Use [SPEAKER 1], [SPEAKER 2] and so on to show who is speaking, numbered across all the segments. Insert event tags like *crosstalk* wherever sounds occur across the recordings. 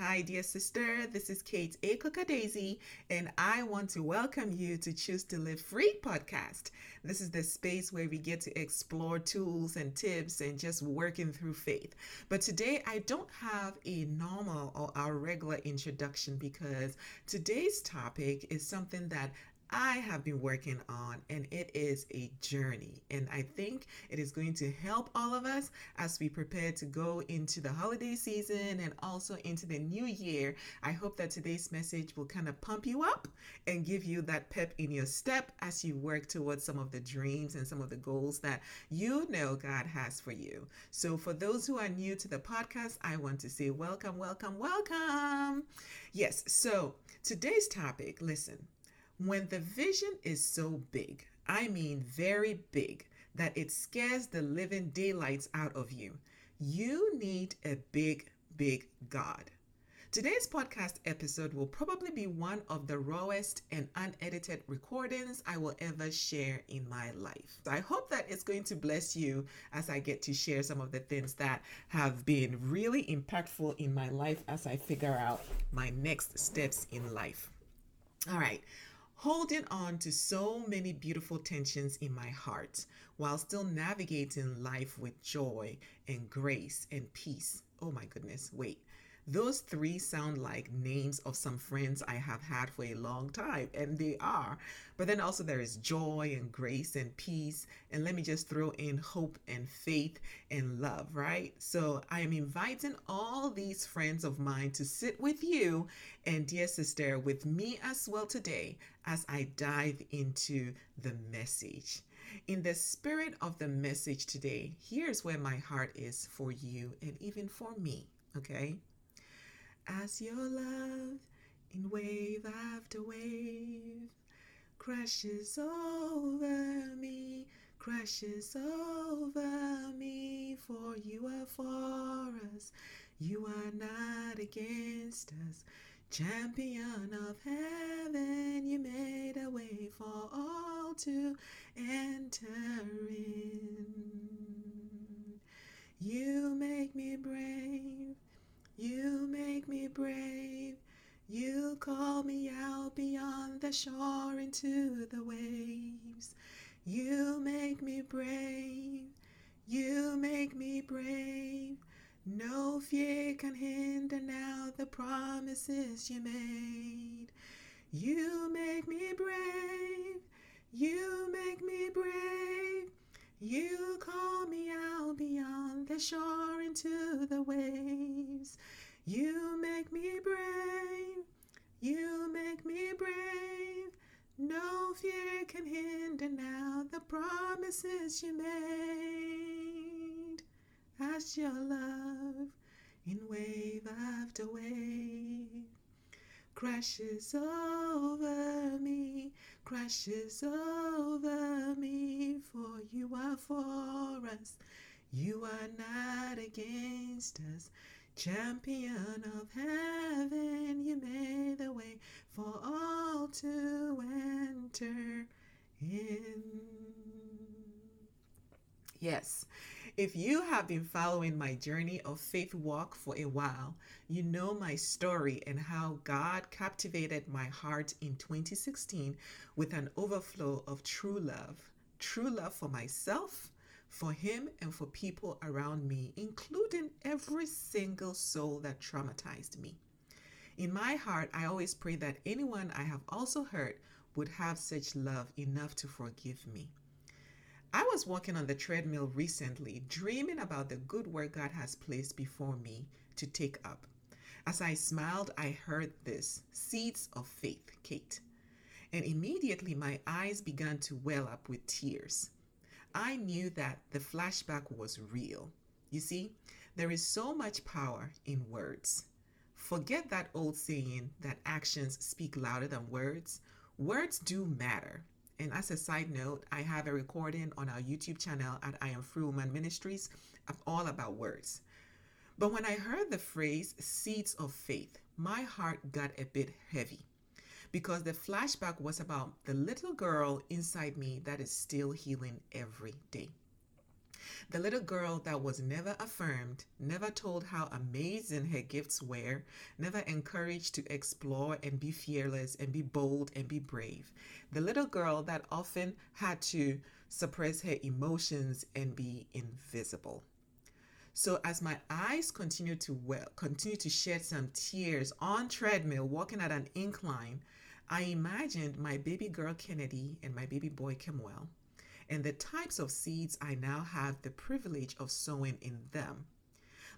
[SPEAKER 1] Hi, dear sister. This is Kate A. Daisy, and I want to welcome you to Choose to Live Free podcast. This is the space where we get to explore tools and tips and just working through faith. But today, I don't have a normal or our regular introduction because today's topic is something that I have been working on, and it is a journey. And I think it is going to help all of us as we prepare to go into the holiday season and also into the new year. I hope that today's message will kind of pump you up and give you that pep in your step as you work towards some of the dreams and some of the goals that you know God has for you. So, for those who are new to the podcast, I want to say welcome, welcome, welcome. Yes, so today's topic listen when the vision is so big, I mean very big, that it scares the living daylights out of you, you need a big, big God. Today's podcast episode will probably be one of the rawest and unedited recordings I will ever share in my life. I hope that it's going to bless you as I get to share some of the things that have been really impactful in my life as I figure out my next steps in life. All right holding on to so many beautiful tensions in my heart while still navigating life with joy and grace and peace. Oh my goodness, wait. Those three sound like names of some friends I have had for a long time, and they are. But then also there is joy and grace and peace. And let me just throw in hope and faith and love, right? So I am inviting all these friends of mine to sit with you and, dear sister, with me as well today as I dive into the message. In the spirit of the message today, here's where my heart is for you and even for me, okay? As your love in wave after wave crashes over me, crashes over me, for you are for us, you are not against us. Champion of heaven, you made a way for all to enter in. You make me brave you make me brave. You call me out beyond the shore into the waves. You make me brave. You make me brave. No fear can hinder now the promises you made. You make me brave. You make me brave. You call me out beyond the shore into the waves. You make me brave. You make me brave. No fear can hinder now the promises you made. As your love in wave after wave crashes over me, crashes over me, for you are for us, you are not against us. Champion of heaven, you made the way for all to enter in. Yes, if you have been following my journey of faith walk for a while, you know my story and how God captivated my heart in 2016 with an overflow of true love. True love for myself, for Him, and for people around me, including every single soul that traumatized me. In my heart, I always pray that anyone I have also hurt would have such love enough to forgive me. I was walking on the treadmill recently, dreaming about the good work God has placed before me to take up. As I smiled, I heard this Seeds of Faith, Kate. And immediately my eyes began to well up with tears. I knew that the flashback was real. You see, there is so much power in words. Forget that old saying that actions speak louder than words. Words do matter. And as a side note, I have a recording on our YouTube channel at I Am Free Woman Ministries of all about words. But when I heard the phrase seeds of faith, my heart got a bit heavy because the flashback was about the little girl inside me that is still healing every day. The little girl that was never affirmed, never told how amazing her gifts were, never encouraged to explore and be fearless and be bold and be brave. The little girl that often had to suppress her emotions and be invisible. So as my eyes continue to well, continue to shed some tears on treadmill, walking at an incline, I imagined my baby girl Kennedy and my baby boy Kemuel and the types of seeds I now have the privilege of sowing in them.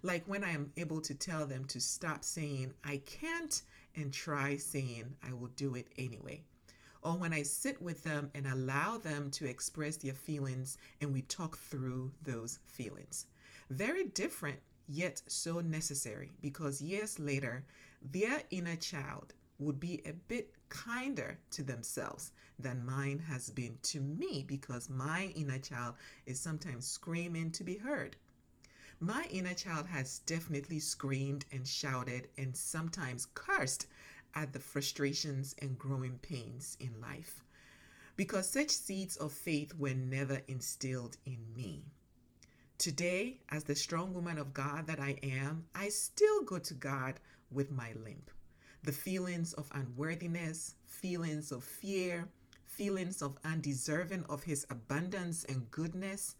[SPEAKER 1] Like when I am able to tell them to stop saying, I can't, and try saying, I will do it anyway. Or when I sit with them and allow them to express their feelings and we talk through those feelings. Very different, yet so necessary because years later, their inner child would be a bit kinder to themselves than mine has been to me because my inner child is sometimes screaming to be heard. My inner child has definitely screamed and shouted and sometimes cursed at the frustrations and growing pains in life because such seeds of faith were never instilled in me. Today, as the strong woman of God that I am, I still go to God with my limp the feelings of unworthiness, feelings of fear, feelings of undeserving of His abundance and goodness.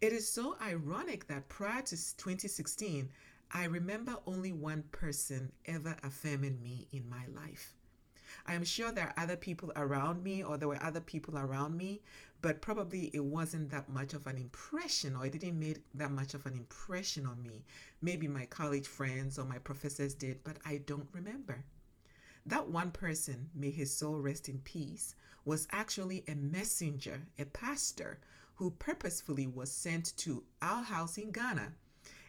[SPEAKER 1] It is so ironic that prior to 2016, I remember only one person ever affirming me in my life. I am sure there are other people around me, or there were other people around me, but probably it wasn't that much of an impression, or it didn't make that much of an impression on me. Maybe my college friends or my professors did, but I don't remember. That one person, may his soul rest in peace, was actually a messenger, a pastor, who purposefully was sent to our house in Ghana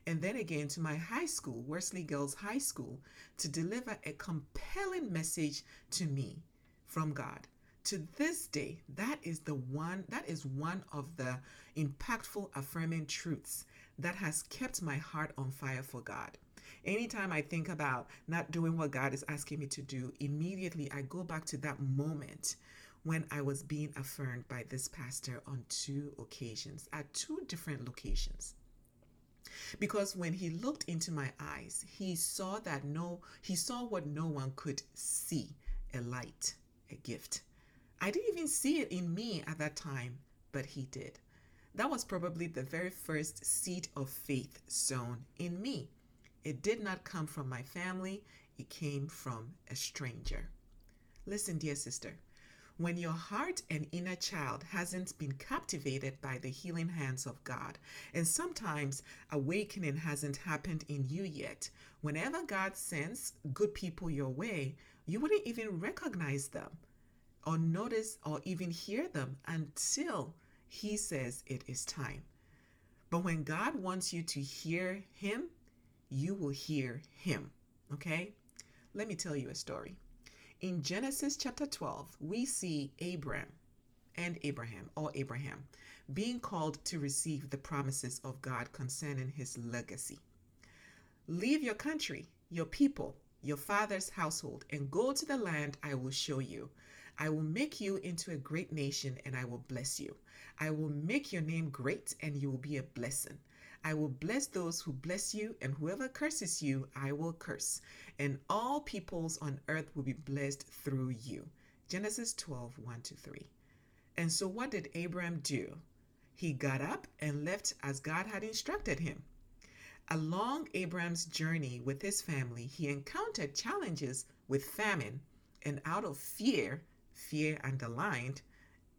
[SPEAKER 1] and then again to my high school, Wesley Girls High School, to deliver a compelling message to me from God. To this day, that is the one that is one of the impactful affirming truths that has kept my heart on fire for God. Anytime I think about not doing what God is asking me to do, immediately I go back to that moment when I was being affirmed by this pastor on two occasions at two different locations. Because when he looked into my eyes, he saw that no, he saw what no one could see a light, a gift. I didn't even see it in me at that time, but he did. That was probably the very first seed of faith sown in me. It did not come from my family, it came from a stranger. Listen, dear sister, when your heart and inner child hasn't been captivated by the healing hands of God, and sometimes awakening hasn't happened in you yet, whenever God sends good people your way, you wouldn't even recognize them or notice or even hear them until He says it is time. But when God wants you to hear Him, you will hear him. Okay? Let me tell you a story. In Genesis chapter 12, we see Abram and Abraham, or Abraham, being called to receive the promises of God concerning his legacy. Leave your country, your people, your father's household, and go to the land I will show you. I will make you into a great nation and I will bless you. I will make your name great and you will be a blessing. I will bless those who bless you, and whoever curses you, I will curse. And all peoples on earth will be blessed through you. Genesis 12 1 to 3. And so, what did Abraham do? He got up and left as God had instructed him. Along Abraham's journey with his family, he encountered challenges with famine, and out of fear, fear underlined,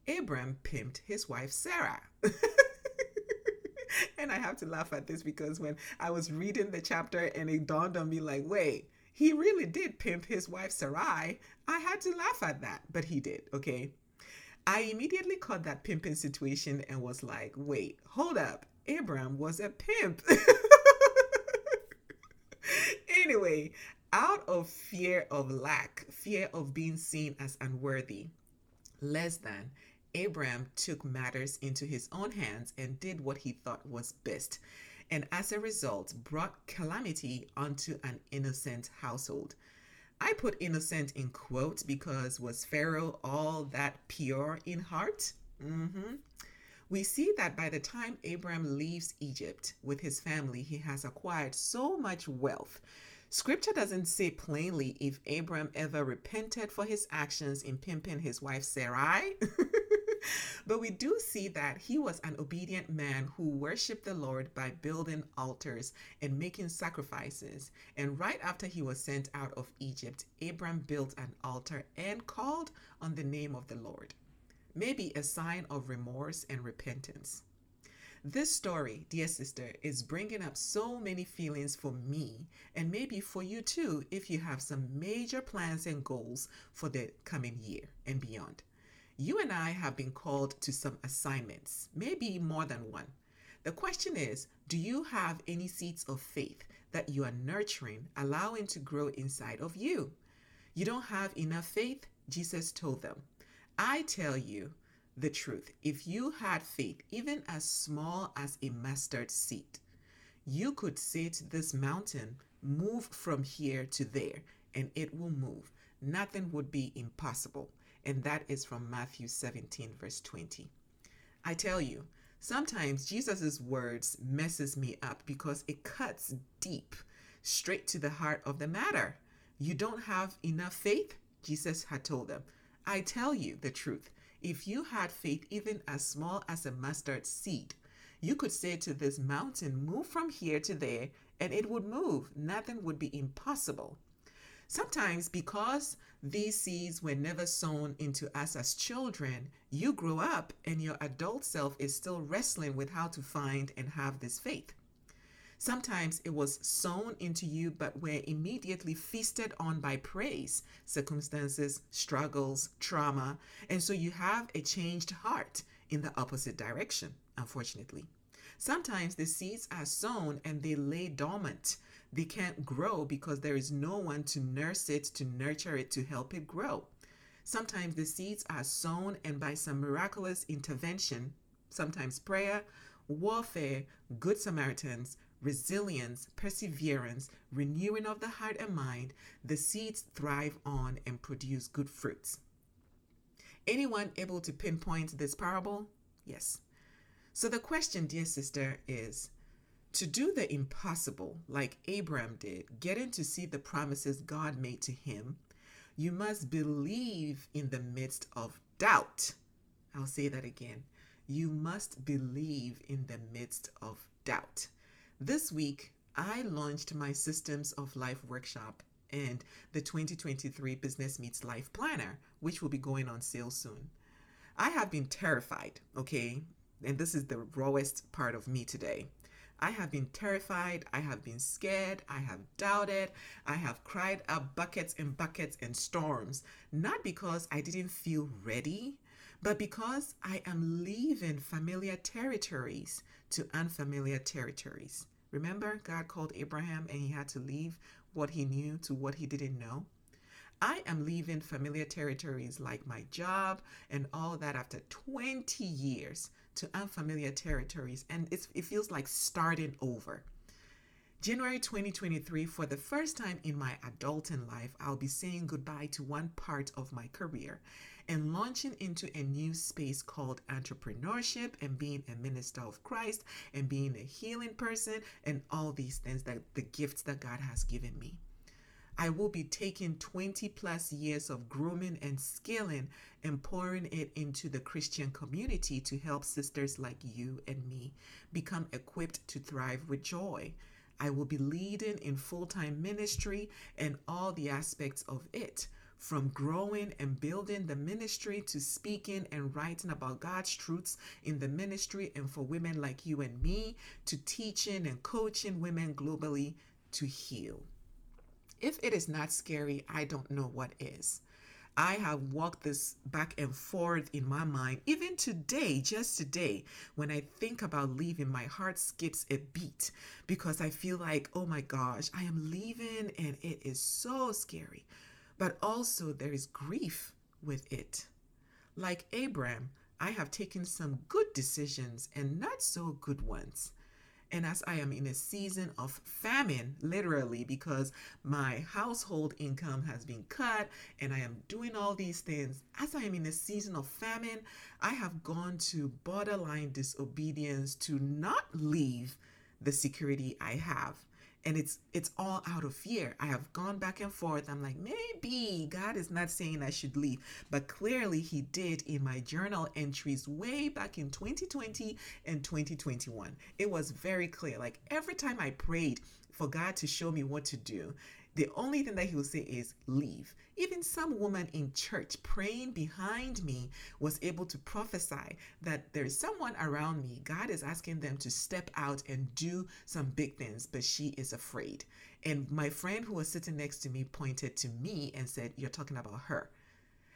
[SPEAKER 1] Abraham pimped his wife Sarah. *laughs* and I have to laugh at this because when I was reading the chapter and it dawned on me, like, wait, he really did pimp his wife Sarai. I had to laugh at that, but he did, okay? I immediately caught that pimping situation and was like, wait, hold up. Abram was a pimp. *laughs* anyway, out of fear of lack, fear of being seen as unworthy, less than, Abraham took matters into his own hands and did what he thought was best, and as a result, brought calamity onto an innocent household. I put innocent in quotes because was Pharaoh all that pure in heart? Mm-hmm. We see that by the time Abraham leaves Egypt with his family, he has acquired so much wealth. Scripture doesn't say plainly if Abraham ever repented for his actions in pimping his wife Sarai. *laughs* *laughs* but we do see that he was an obedient man who worshiped the Lord by building altars and making sacrifices. And right after he was sent out of Egypt, Abram built an altar and called on the name of the Lord. Maybe a sign of remorse and repentance. This story, dear sister, is bringing up so many feelings for me and maybe for you too if you have some major plans and goals for the coming year and beyond. You and I have been called to some assignments, maybe more than one. The question is do you have any seeds of faith that you are nurturing, allowing to grow inside of you? You don't have enough faith? Jesus told them. I tell you the truth. If you had faith, even as small as a mustard seed, you could say this mountain, Move from here to there, and it will move. Nothing would be impossible and that is from Matthew 17, verse 20. I tell you, sometimes Jesus' words messes me up because it cuts deep, straight to the heart of the matter. You don't have enough faith? Jesus had told them. I tell you the truth. If you had faith even as small as a mustard seed, you could say to this mountain, Move from here to there, and it would move. Nothing would be impossible. Sometimes, because these seeds were never sown into us as children, you grow up and your adult self is still wrestling with how to find and have this faith. Sometimes it was sown into you, but were immediately feasted on by praise, circumstances, struggles, trauma, and so you have a changed heart in the opposite direction, unfortunately. Sometimes the seeds are sown and they lay dormant, they can't grow because there is no one to nurse it, to nurture it, to help it grow. Sometimes the seeds are sown, and by some miraculous intervention, sometimes prayer, warfare, good Samaritans, resilience, perseverance, renewing of the heart and mind, the seeds thrive on and produce good fruits. Anyone able to pinpoint this parable? Yes. So the question, dear sister, is to do the impossible, like Abraham did, getting to see the promises God made to him, you must believe in the midst of doubt. I'll say that again. You must believe in the midst of doubt. This week, I launched my Systems of Life workshop and the 2023 Business Meets Life Planner, which will be going on sale soon. I have been terrified, okay? And this is the rawest part of me today. I have been terrified. I have been scared. I have doubted. I have cried up buckets and buckets and storms, not because I didn't feel ready, but because I am leaving familiar territories to unfamiliar territories. Remember, God called Abraham and he had to leave what he knew to what he didn't know? I am leaving familiar territories like my job and all that after 20 years to unfamiliar territories, and it feels like starting over. January 2023, for the first time in my adulting life, I'll be saying goodbye to one part of my career and launching into a new space called entrepreneurship and being a minister of Christ and being a healing person and all these things that the gifts that God has given me. I will be taking 20 plus years of grooming and scaling and pouring it into the Christian community to help sisters like you and me become equipped to thrive with joy. I will be leading in full time ministry and all the aspects of it, from growing and building the ministry to speaking and writing about God's truths in the ministry and for women like you and me, to teaching and coaching women globally to heal. If it is not scary, I don't know what is. I have walked this back and forth in my mind. Even today, just today, when I think about leaving, my heart skips a beat because I feel like, oh my gosh, I am leaving and it is so scary. But also, there is grief with it. Like Abram, I have taken some good decisions and not so good ones. And as I am in a season of famine, literally, because my household income has been cut and I am doing all these things, as I am in a season of famine, I have gone to borderline disobedience to not leave the security I have and it's it's all out of fear. I have gone back and forth. I'm like maybe god is not saying i should leave. But clearly he did in my journal entries way back in 2020 and 2021 it was very clear. Like every time i prayed for god to show me what to do the only thing that he will say is leave. Even some woman in church praying behind me was able to prophesy that there is someone around me. God is asking them to step out and do some big things, but she is afraid. And my friend who was sitting next to me pointed to me and said, You're talking about her.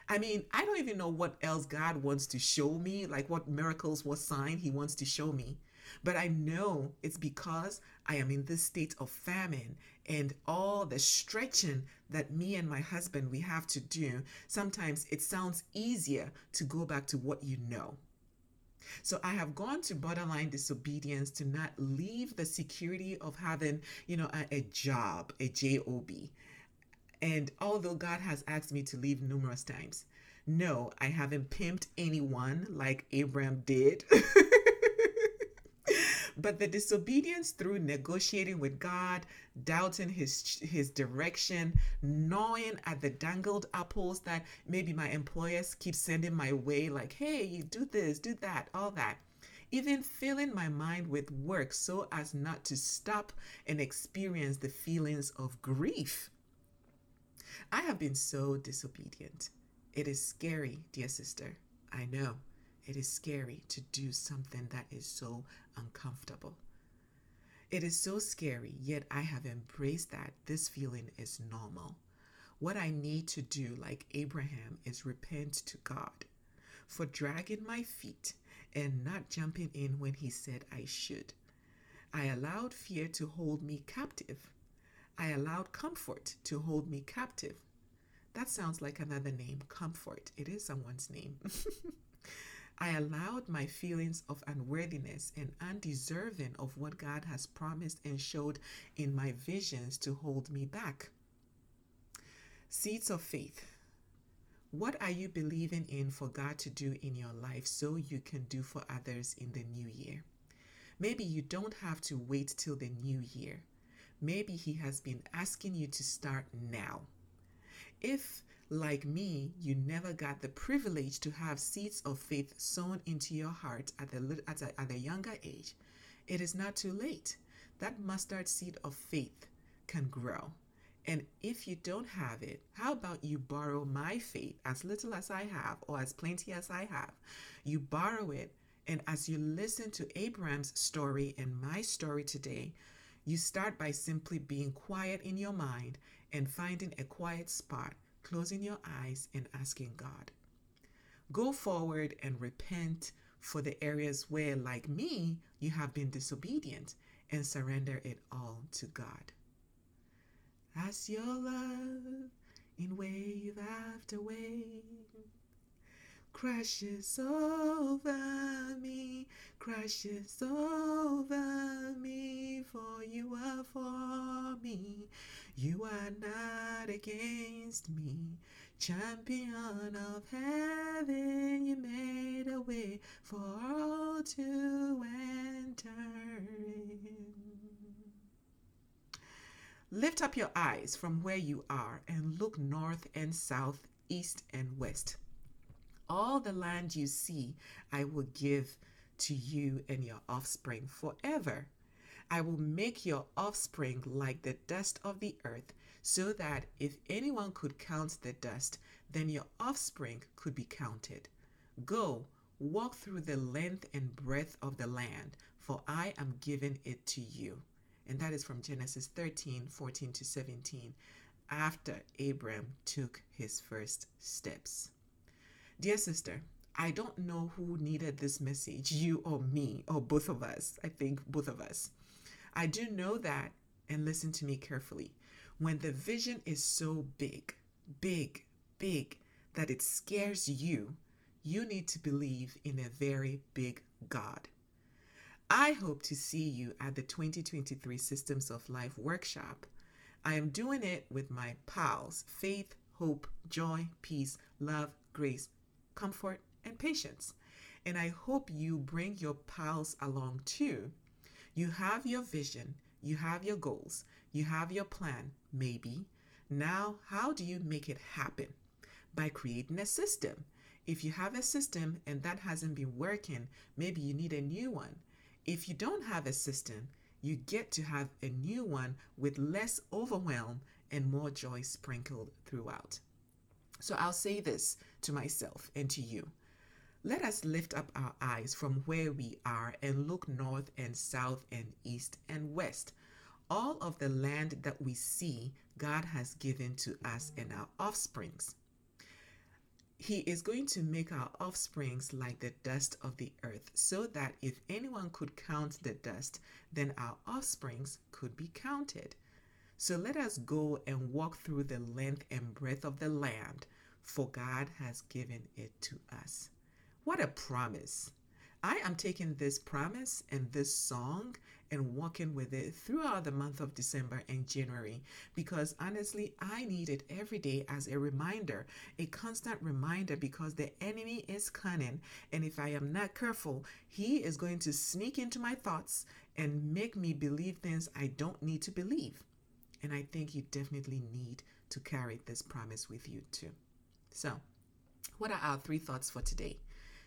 [SPEAKER 1] I mean, I don't even know what else God wants to show me, like what miracles, what sign He wants to show me. But I know it's because I am in this state of famine and all the stretching that me and my husband we have to do. Sometimes it sounds easier to go back to what you know. So I have gone to borderline disobedience to not leave the security of having, you know, a, a job, a job. And although God has asked me to leave numerous times, no, I haven't pimped anyone like Abraham did. *laughs* But the disobedience through negotiating with God, doubting his his direction, gnawing at the dangled apples that maybe my employers keep sending my way, like, hey, you do this, do that, all that. Even filling my mind with work so as not to stop and experience the feelings of grief. I have been so disobedient. It is scary, dear sister. I know. It is scary to do something that is so uncomfortable. It is so scary, yet I have embraced that this feeling is normal. What I need to do, like Abraham, is repent to God for dragging my feet and not jumping in when he said I should. I allowed fear to hold me captive. I allowed comfort to hold me captive. That sounds like another name, comfort. It is someone's name. *laughs* I allowed my feelings of unworthiness and undeserving of what God has promised and showed in my visions to hold me back. Seeds of faith. What are you believing in for God to do in your life so you can do for others in the new year? Maybe you don't have to wait till the new year. Maybe He has been asking you to start now. If like me, you never got the privilege to have seeds of faith sown into your heart at, the, at, a, at a younger age. It is not too late. That mustard seed of faith can grow. And if you don't have it, how about you borrow my faith, as little as I have, or as plenty as I have? You borrow it, and as you listen to Abraham's story and my story today, you start by simply being quiet in your mind and finding a quiet spot closing your eyes and asking God. Go forward and repent for the areas where, like me, you have been disobedient and surrender it all to God. As your love in wave after wave crashes over me, crashes over me, for you are for me. You are not against me. Champion of heaven, you made a way for all to enter in. Lift up your eyes from where you are and look north and south, east and west. All the land you see, I will give to you and your offspring forever. I will make your offspring like the dust of the earth, so that if anyone could count the dust, then your offspring could be counted. Go, walk through the length and breadth of the land, for I am giving it to you. And that is from Genesis 13 14 to 17, after Abram took his first steps. Dear sister, I don't know who needed this message, you or me, or both of us. I think both of us. I do know that, and listen to me carefully, when the vision is so big, big, big, that it scares you, you need to believe in a very big God. I hope to see you at the 2023 Systems of Life workshop. I am doing it with my pals Faith, Hope, Joy, Peace, Love, Grace, Comfort, and Patience. And I hope you bring your pals along too. You have your vision, you have your goals, you have your plan, maybe. Now, how do you make it happen? By creating a system. If you have a system and that hasn't been working, maybe you need a new one. If you don't have a system, you get to have a new one with less overwhelm and more joy sprinkled throughout. So I'll say this to myself and to you. Let us lift up our eyes from where we are and look north and south and east and west. All of the land that we see, God has given to us and our offsprings. He is going to make our offsprings like the dust of the earth, so that if anyone could count the dust, then our offsprings could be counted. So let us go and walk through the length and breadth of the land, for God has given it to us. What a promise! I am taking this promise and this song and walking with it throughout the month of December and January because honestly, I need it every day as a reminder, a constant reminder because the enemy is cunning. And if I am not careful, he is going to sneak into my thoughts and make me believe things I don't need to believe. And I think you definitely need to carry this promise with you too. So, what are our three thoughts for today?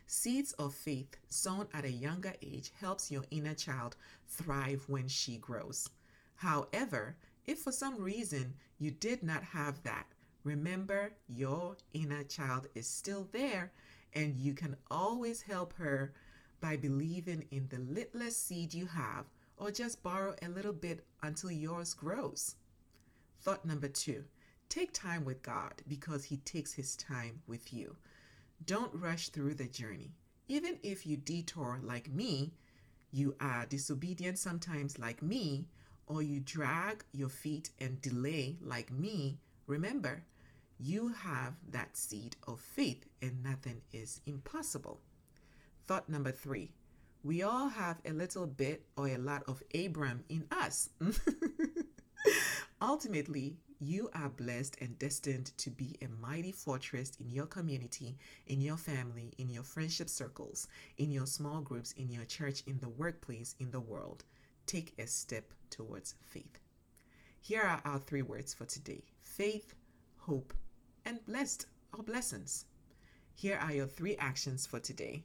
[SPEAKER 1] Seeds of faith sown at a younger age helps your inner child thrive when she grows. However, if for some reason you did not have that, remember your inner child is still there and you can always help her by believing in the littlest seed you have or just borrow a little bit until yours grows. Thought number two take time with God because He takes His time with you. Don't rush through the journey. Even if you detour like me, you are disobedient sometimes like me, or you drag your feet and delay like me, remember, you have that seed of faith and nothing is impossible. Thought number three we all have a little bit or a lot of Abram in us. *laughs* Ultimately, you are blessed and destined to be a mighty fortress in your community, in your family, in your friendship circles, in your small groups, in your church, in the workplace, in the world. Take a step towards faith. Here are our three words for today faith, hope, and blessed or blessings. Here are your three actions for today.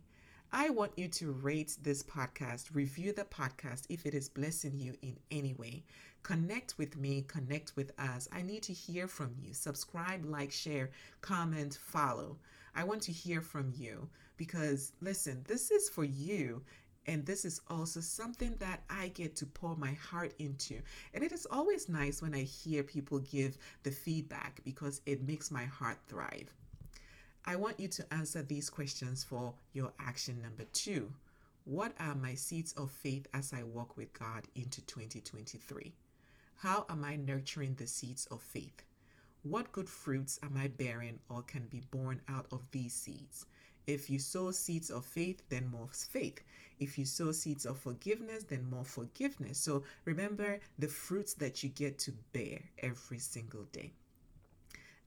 [SPEAKER 1] I want you to rate this podcast, review the podcast if it is blessing you in any way. Connect with me, connect with us. I need to hear from you. Subscribe, like, share, comment, follow. I want to hear from you because, listen, this is for you. And this is also something that I get to pour my heart into. And it is always nice when I hear people give the feedback because it makes my heart thrive. I want you to answer these questions for your action number two. What are my seeds of faith as I walk with God into 2023? How am I nurturing the seeds of faith? What good fruits am I bearing or can be born out of these seeds? If you sow seeds of faith, then more faith. If you sow seeds of forgiveness, then more forgiveness. So remember the fruits that you get to bear every single day.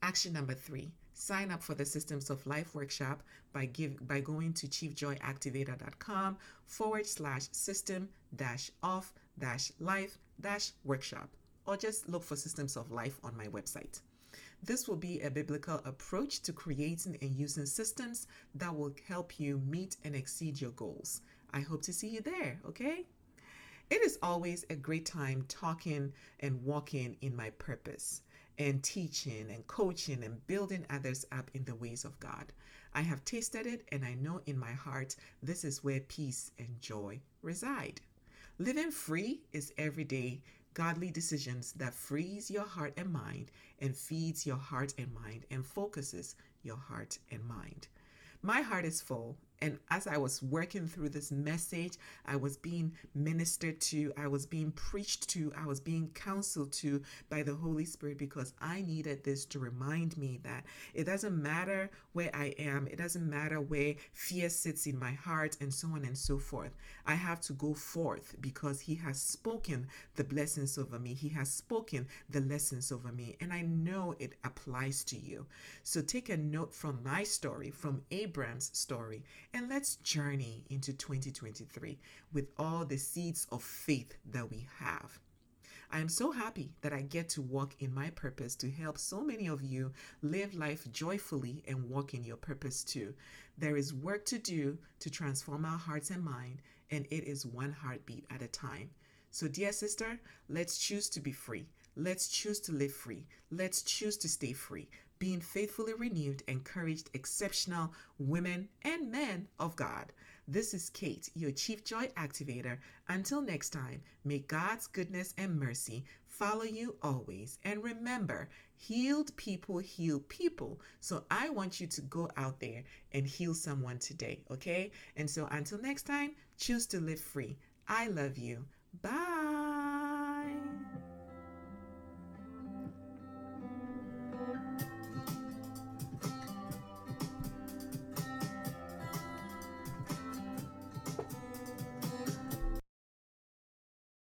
[SPEAKER 1] Action number three Sign up for the Systems of Life workshop by give by going to chiefjoyactivator.com forward slash system dash off dash life dash workshop or just look for Systems of Life on my website. This will be a biblical approach to creating and using systems that will help you meet and exceed your goals. I hope to see you there, okay? It is always a great time talking and walking in my purpose and teaching and coaching and building others up in the ways of God. I have tasted it and I know in my heart this is where peace and joy reside. Living free is everyday godly decisions that frees your heart and mind and feeds your heart and mind and focuses your heart and mind. My heart is full And as I was working through this message, I was being ministered to, I was being preached to, I was being counseled to by the Holy Spirit because I needed this to remind me that it doesn't matter where I am, it doesn't matter where fear sits in my heart, and so on and so forth. I have to go forth because He has spoken the blessings over me, He has spoken the lessons over me, and I know it applies to you. So take a note from my story, from Abraham's story and let's journey into 2023 with all the seeds of faith that we have. I am so happy that I get to walk in my purpose to help so many of you live life joyfully and walk in your purpose too. There is work to do to transform our hearts and mind, and it is one heartbeat at a time. So, dear sister, let's choose to be free. Let's choose to live free. Let's choose to stay free being faithfully renewed, encouraged, exceptional women and men of God. This is Kate, your Chief Joy Activator. Until next time, may God's goodness and mercy follow you always. And remember, healed people heal people. So I want you to go out there and heal someone today, okay? And so until next time, choose to live free. I love you. Bye.